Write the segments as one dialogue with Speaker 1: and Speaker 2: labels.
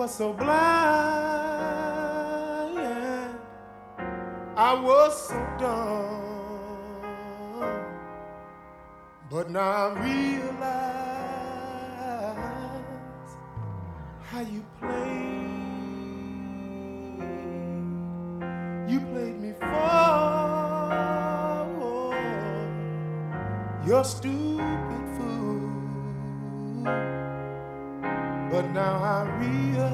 Speaker 1: was so blind, I was so dumb. But now I realize how you played. You played me for your stupid. now I realize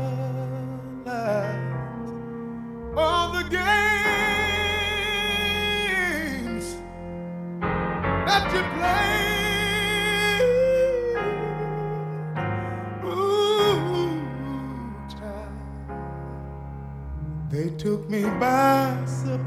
Speaker 1: all the games that you play. They took me by surprise.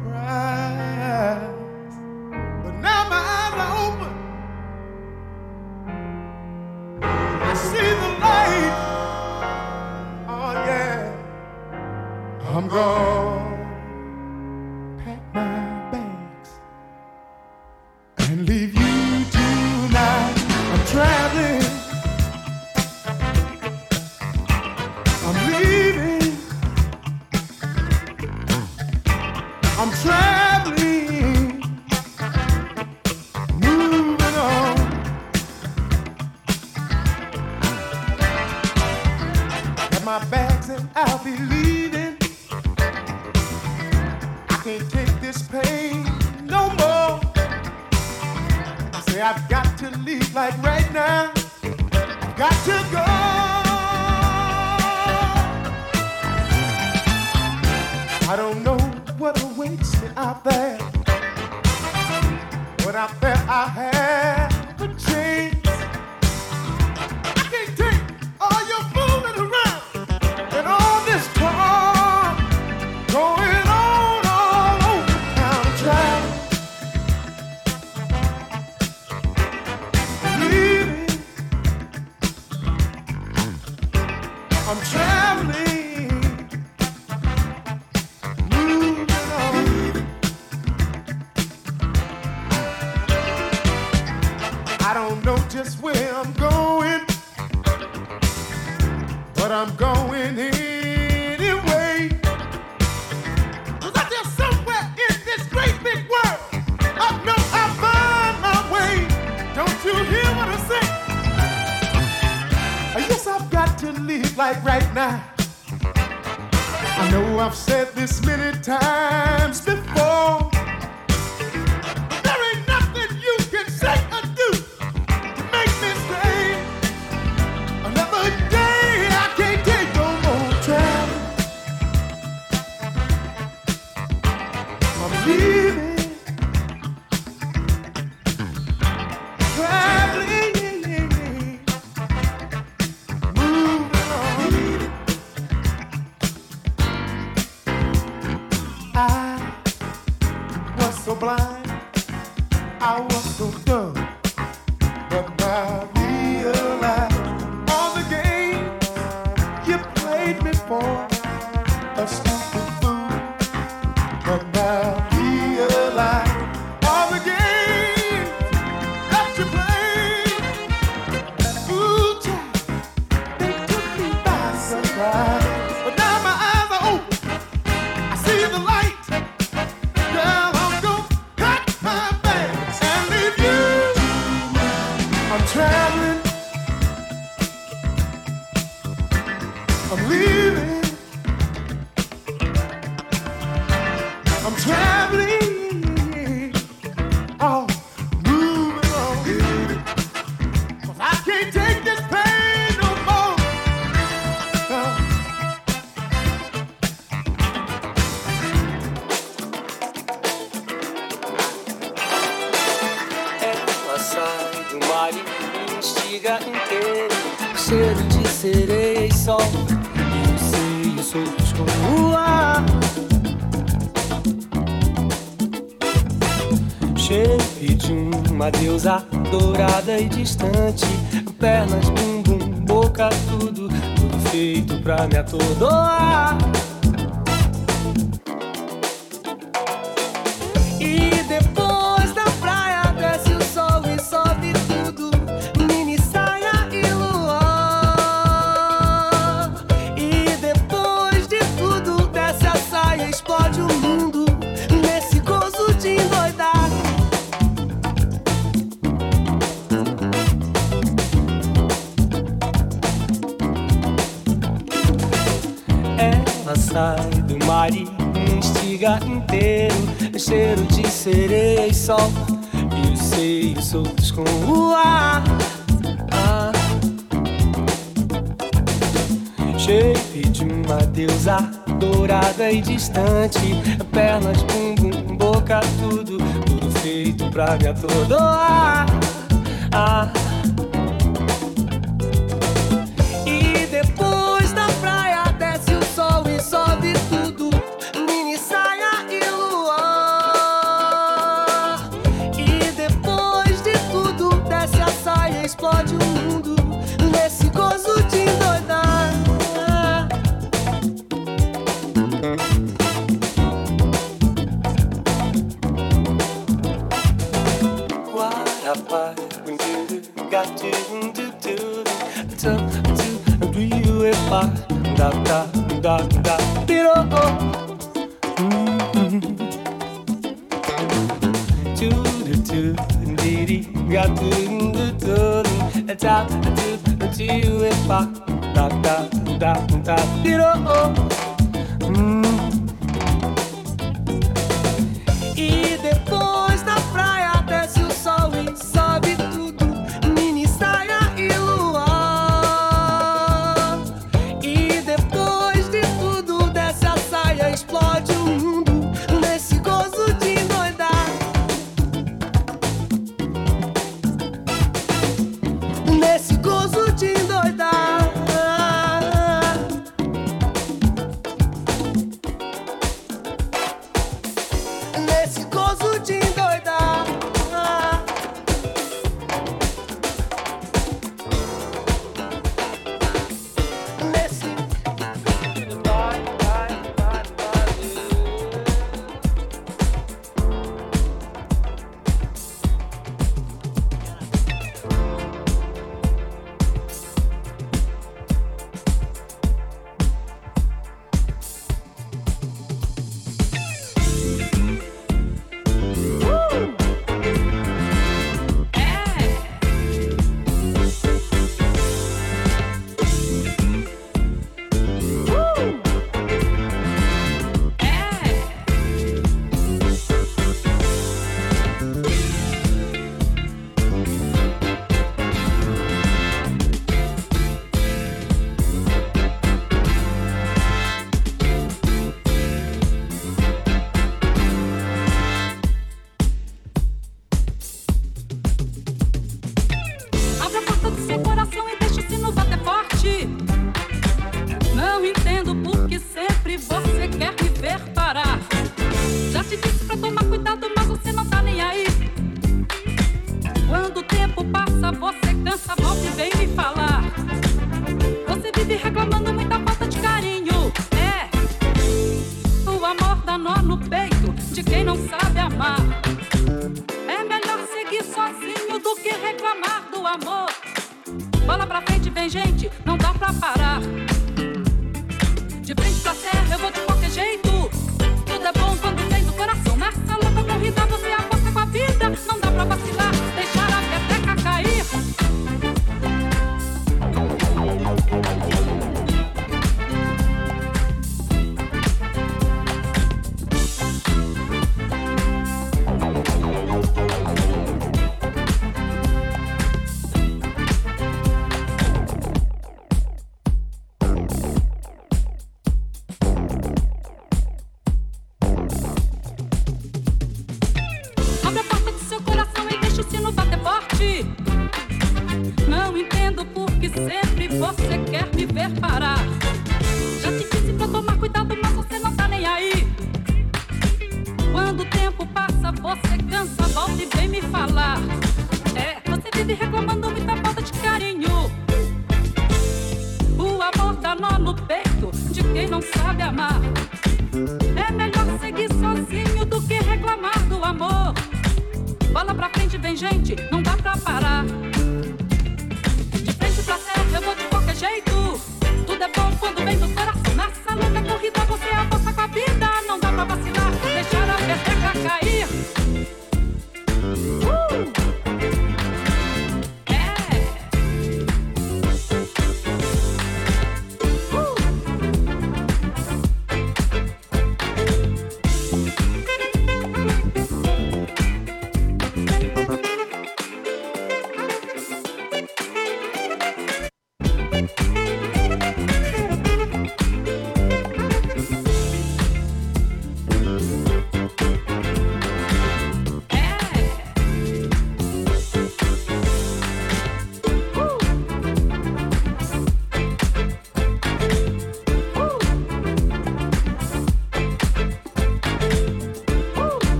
Speaker 2: deusa dourada e distante. Pernas, bumbum, boca, tudo, tudo feito pra me atordoar. Sol. E os seios soltos com o ar. Ah. Shape de uma deusa dourada e distante. Pernas, bumbum, boca, tudo, tudo feito pra me atordoar. Ah.
Speaker 3: sempre você quer me ver parar. Já te disse pra tomar cuidado, mas você não tá nem aí. Quando o tempo passa, você cansa, volta e vem me falar. Você vive reclamando muita falta de carinho. É, o amor dá nó no peito de quem não sabe amar. É melhor seguir sozinho do que reclamar do amor. Bola pra frente, vem gente, não dá pra parar. Tá da serra, eu vou de qualquer jeito. Tudo é bom quando vem do coração. Na sala da corrida, você aposta com a vida. Não dá pra vacilar.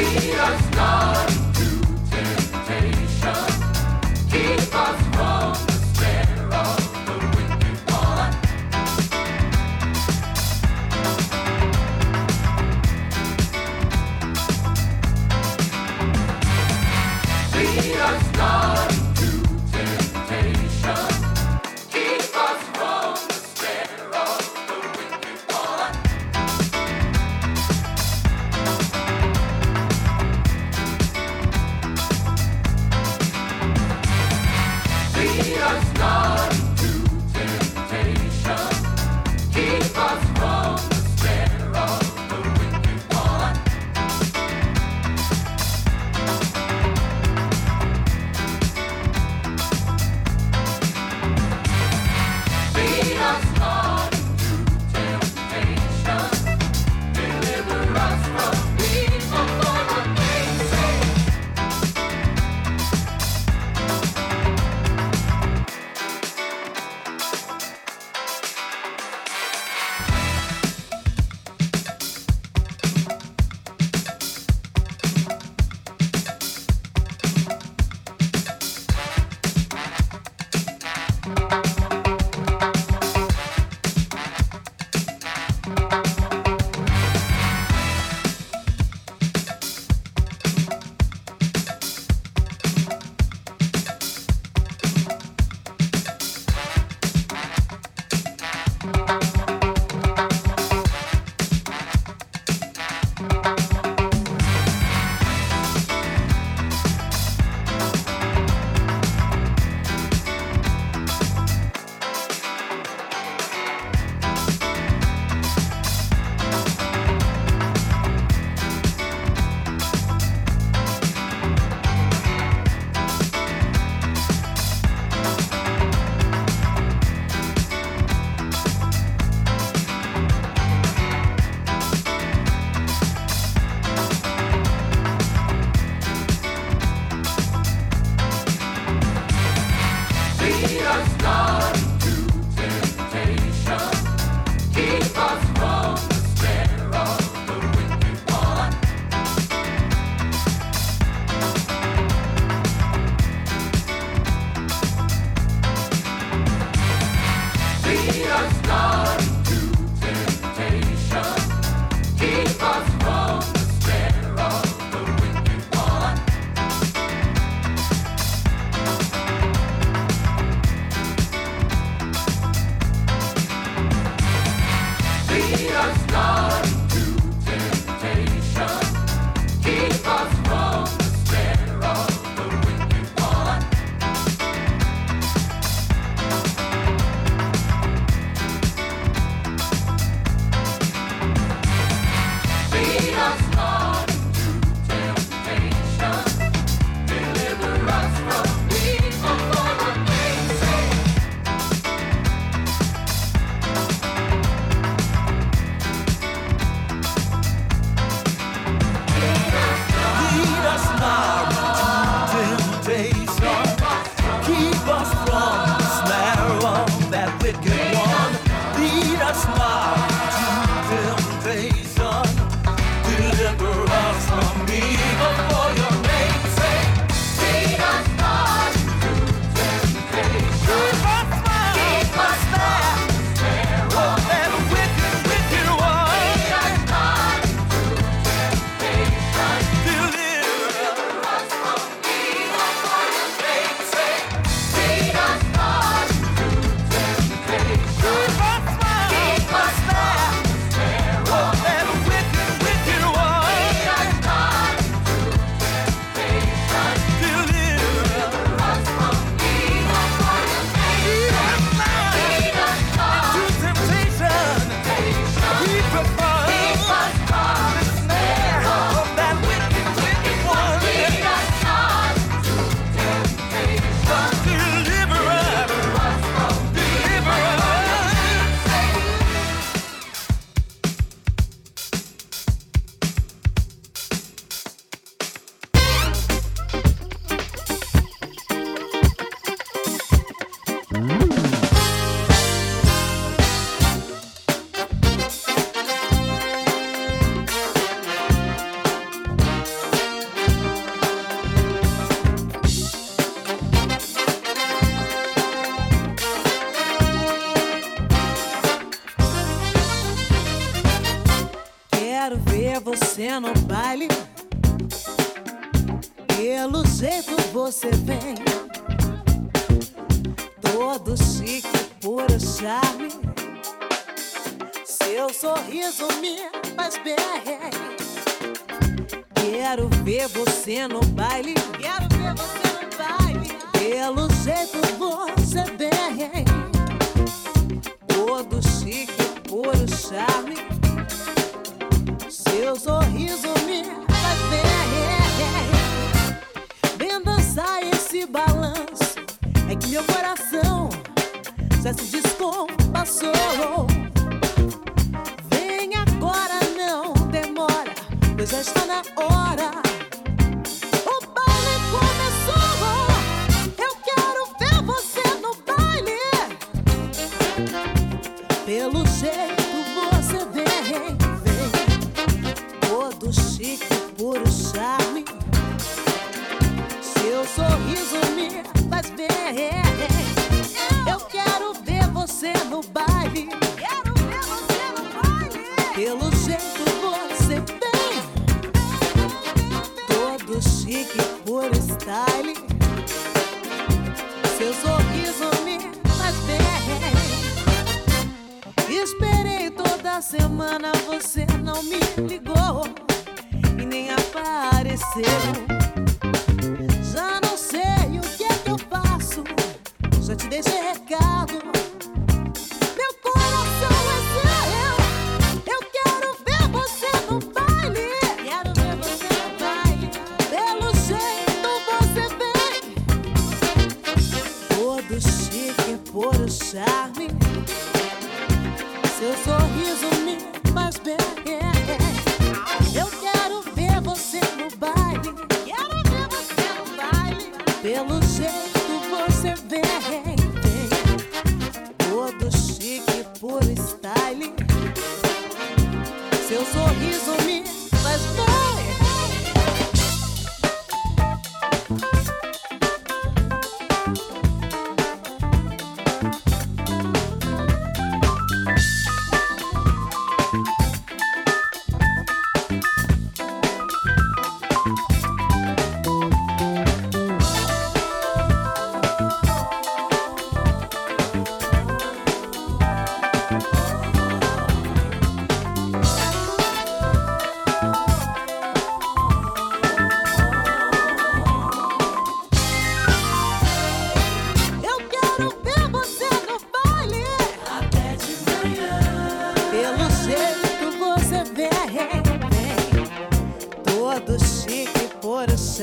Speaker 3: Dios.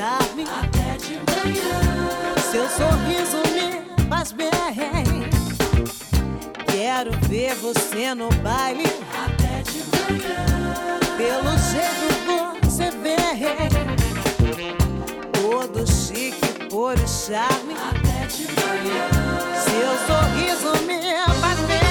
Speaker 3: acordar-me até de manhã. Seu sorriso me faz bem. Quero ver você no baile até de manhã. Pelo jeito você vem, todo chique, por charme até de manhã. Seu sorriso me faz bem.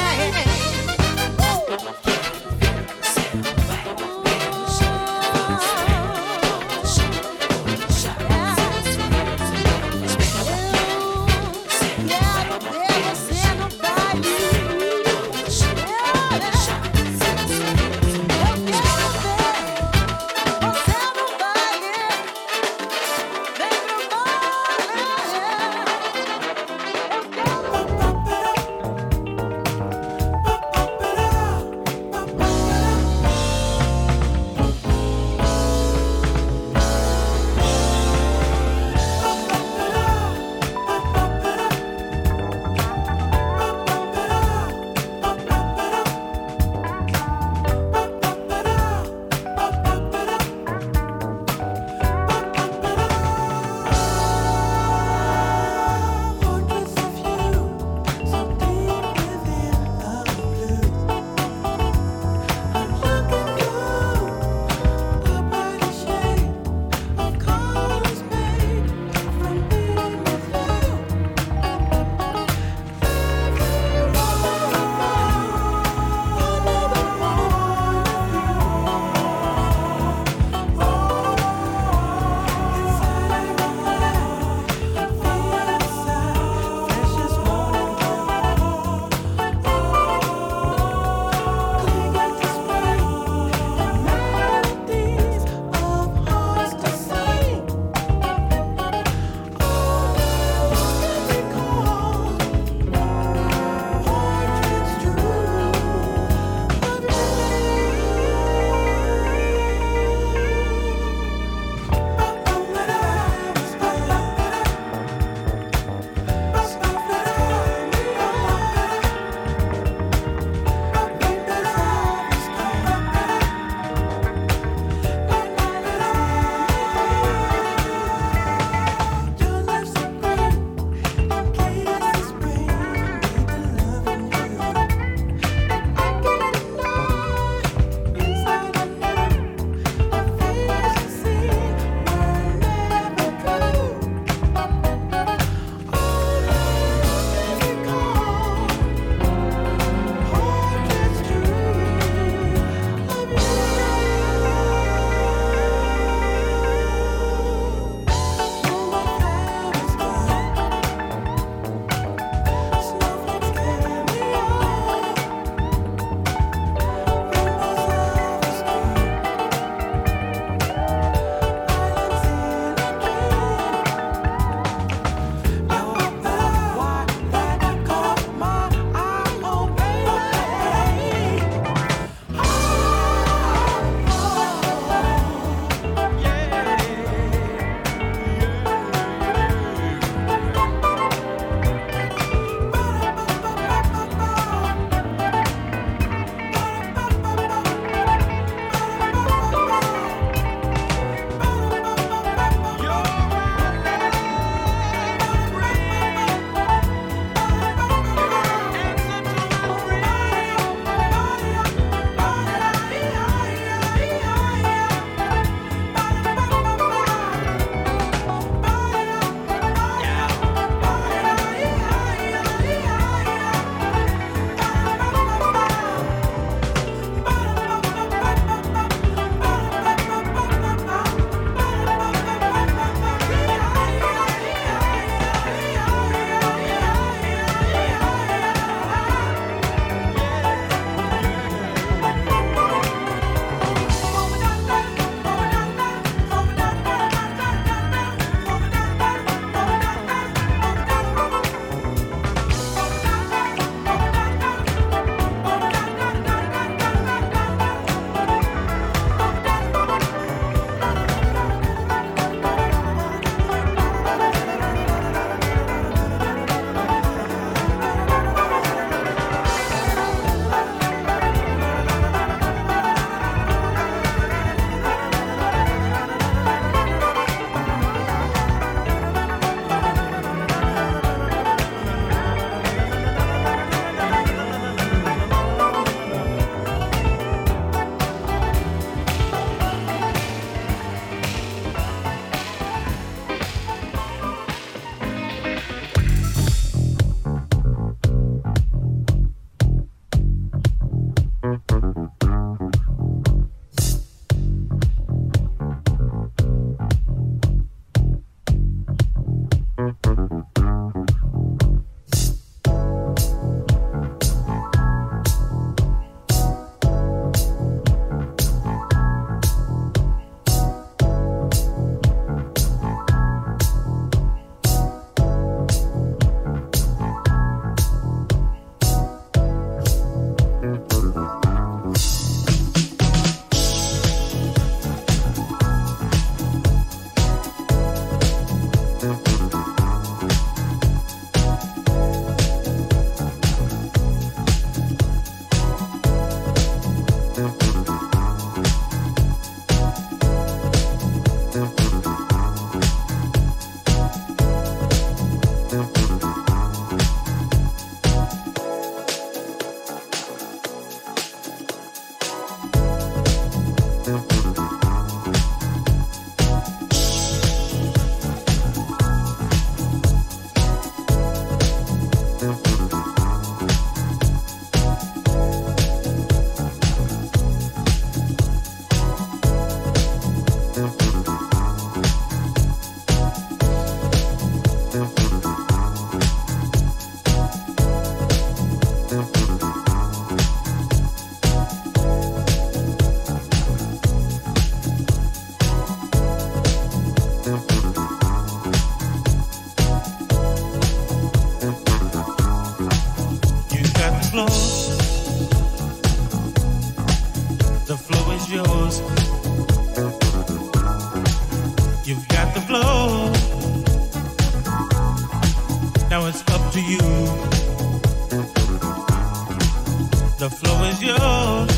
Speaker 4: was yours.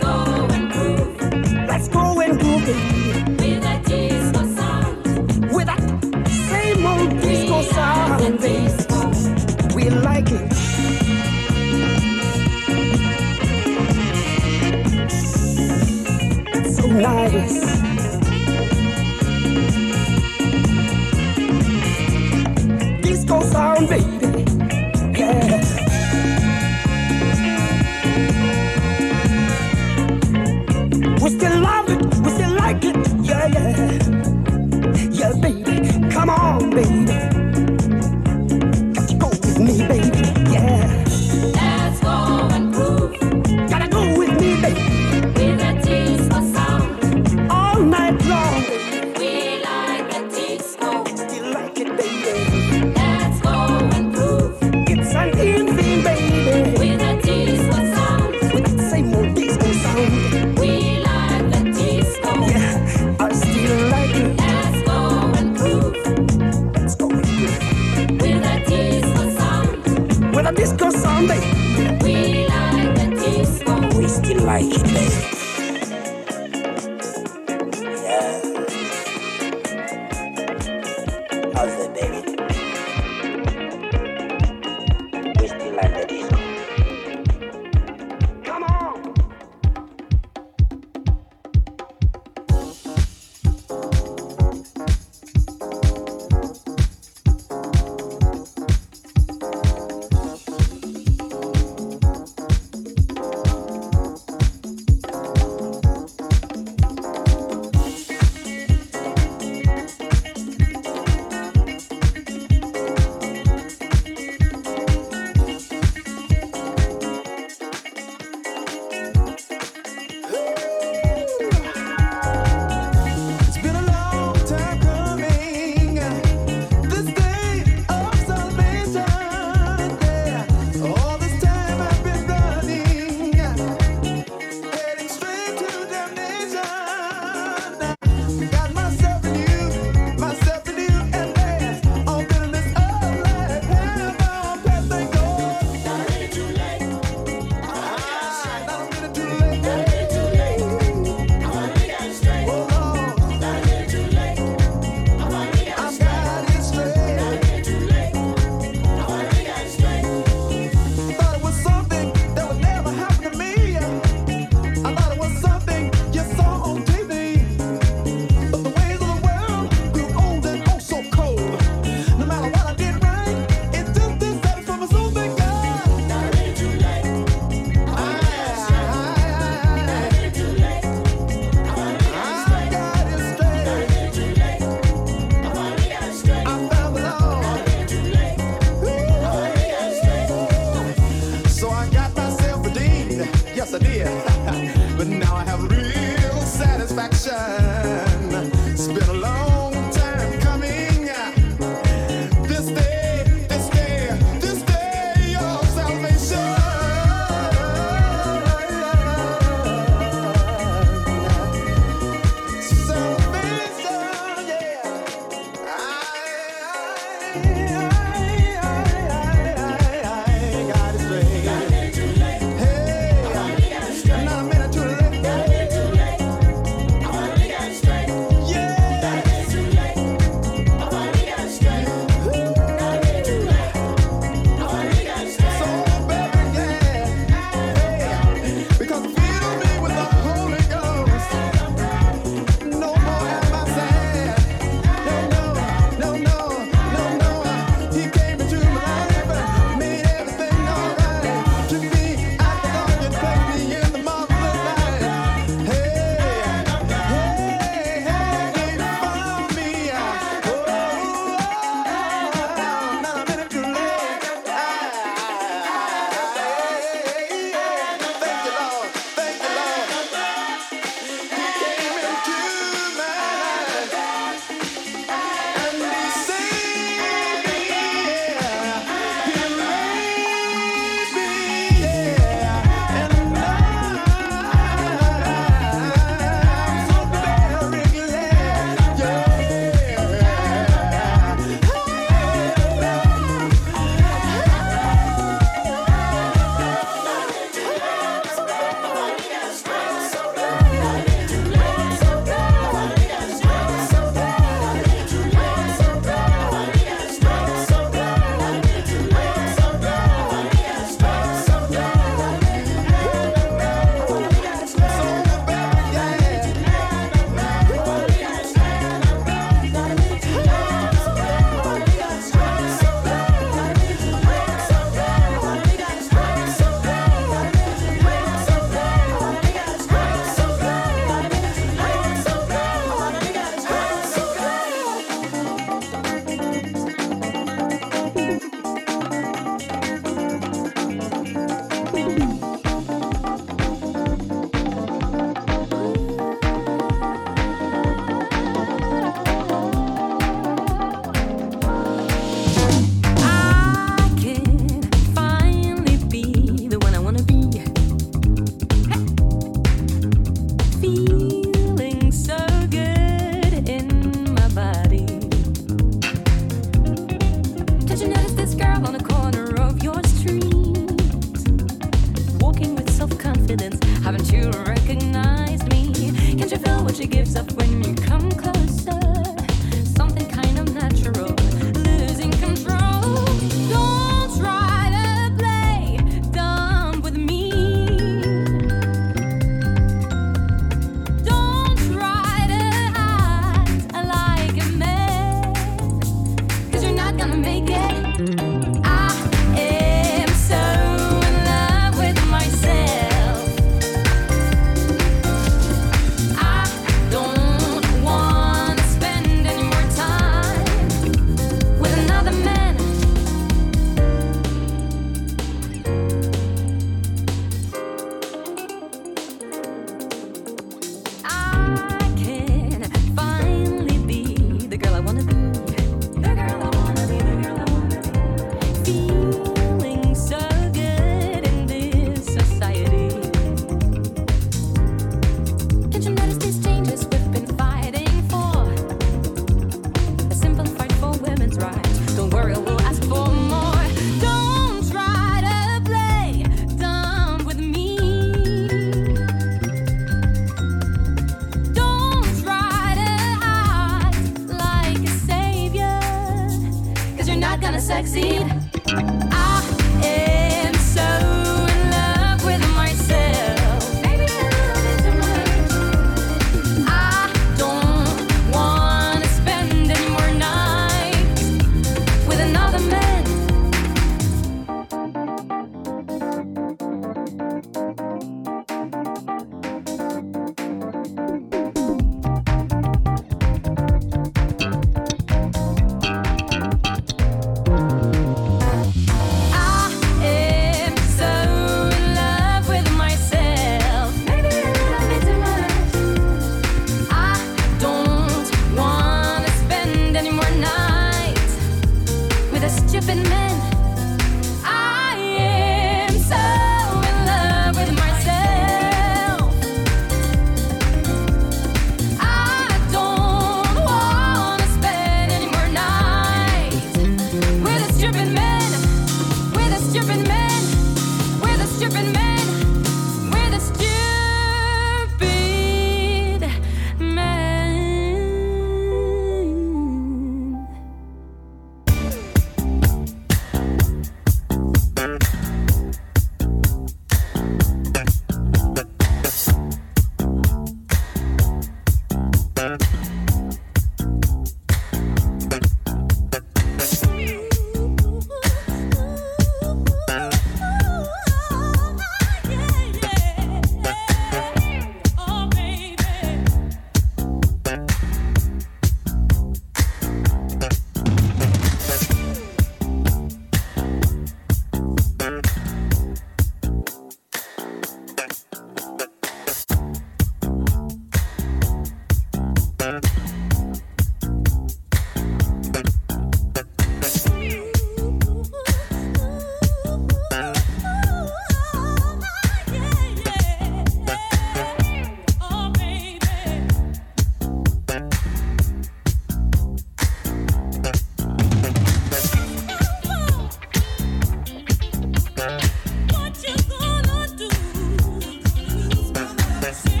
Speaker 5: Yes.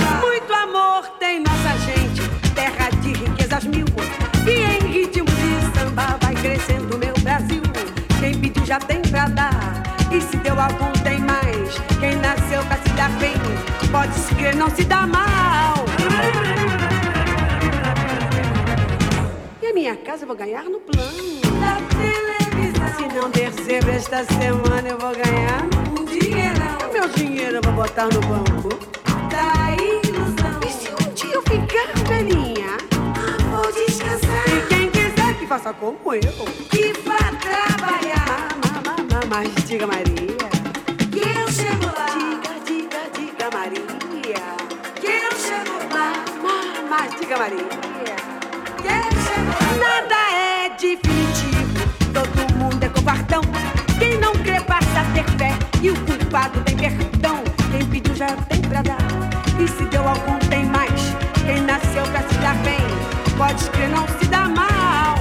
Speaker 6: Lá. Muito amor tem nossa gente. Terra de riquezas mil. E em ritmo de samba vai crescendo meu Brasil. Quem pediu já tem pra dar. E se deu algum tem mais. Quem nasceu pra se dar bem, pode se crer, não se dá mal. E a minha casa eu vou ganhar no plano da televisão. Se não der zebra esta semana eu vou ganhar eu vou botar no banco da ilusão. E se um dia eu ficar velhinha, vou descansar. E quem quiser que faça como eu, que vá trabalhar. Mama, mama, mas diga Maria. Que eu chego lá. Diga, diga, diga Maria. Que eu chego lá. Mama, mas diga Maria. Que eu chego lá. Nada é definitivo. Todo mundo é covardão. Quem não crê passa a ter fé. E o culpado tem perdão. Pode crer, não se dá mal.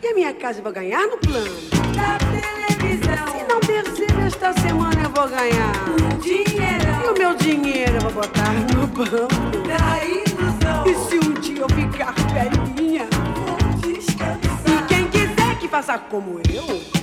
Speaker 6: E a minha casa eu vou ganhar no plano da televisão. Se não perceber esta semana eu vou ganhar um dinheirão. E o meu dinheiro eu vou botar no banco da ilusão. E se um dia eu ficar velhinha, vou descansar. E quem quiser que faça como eu,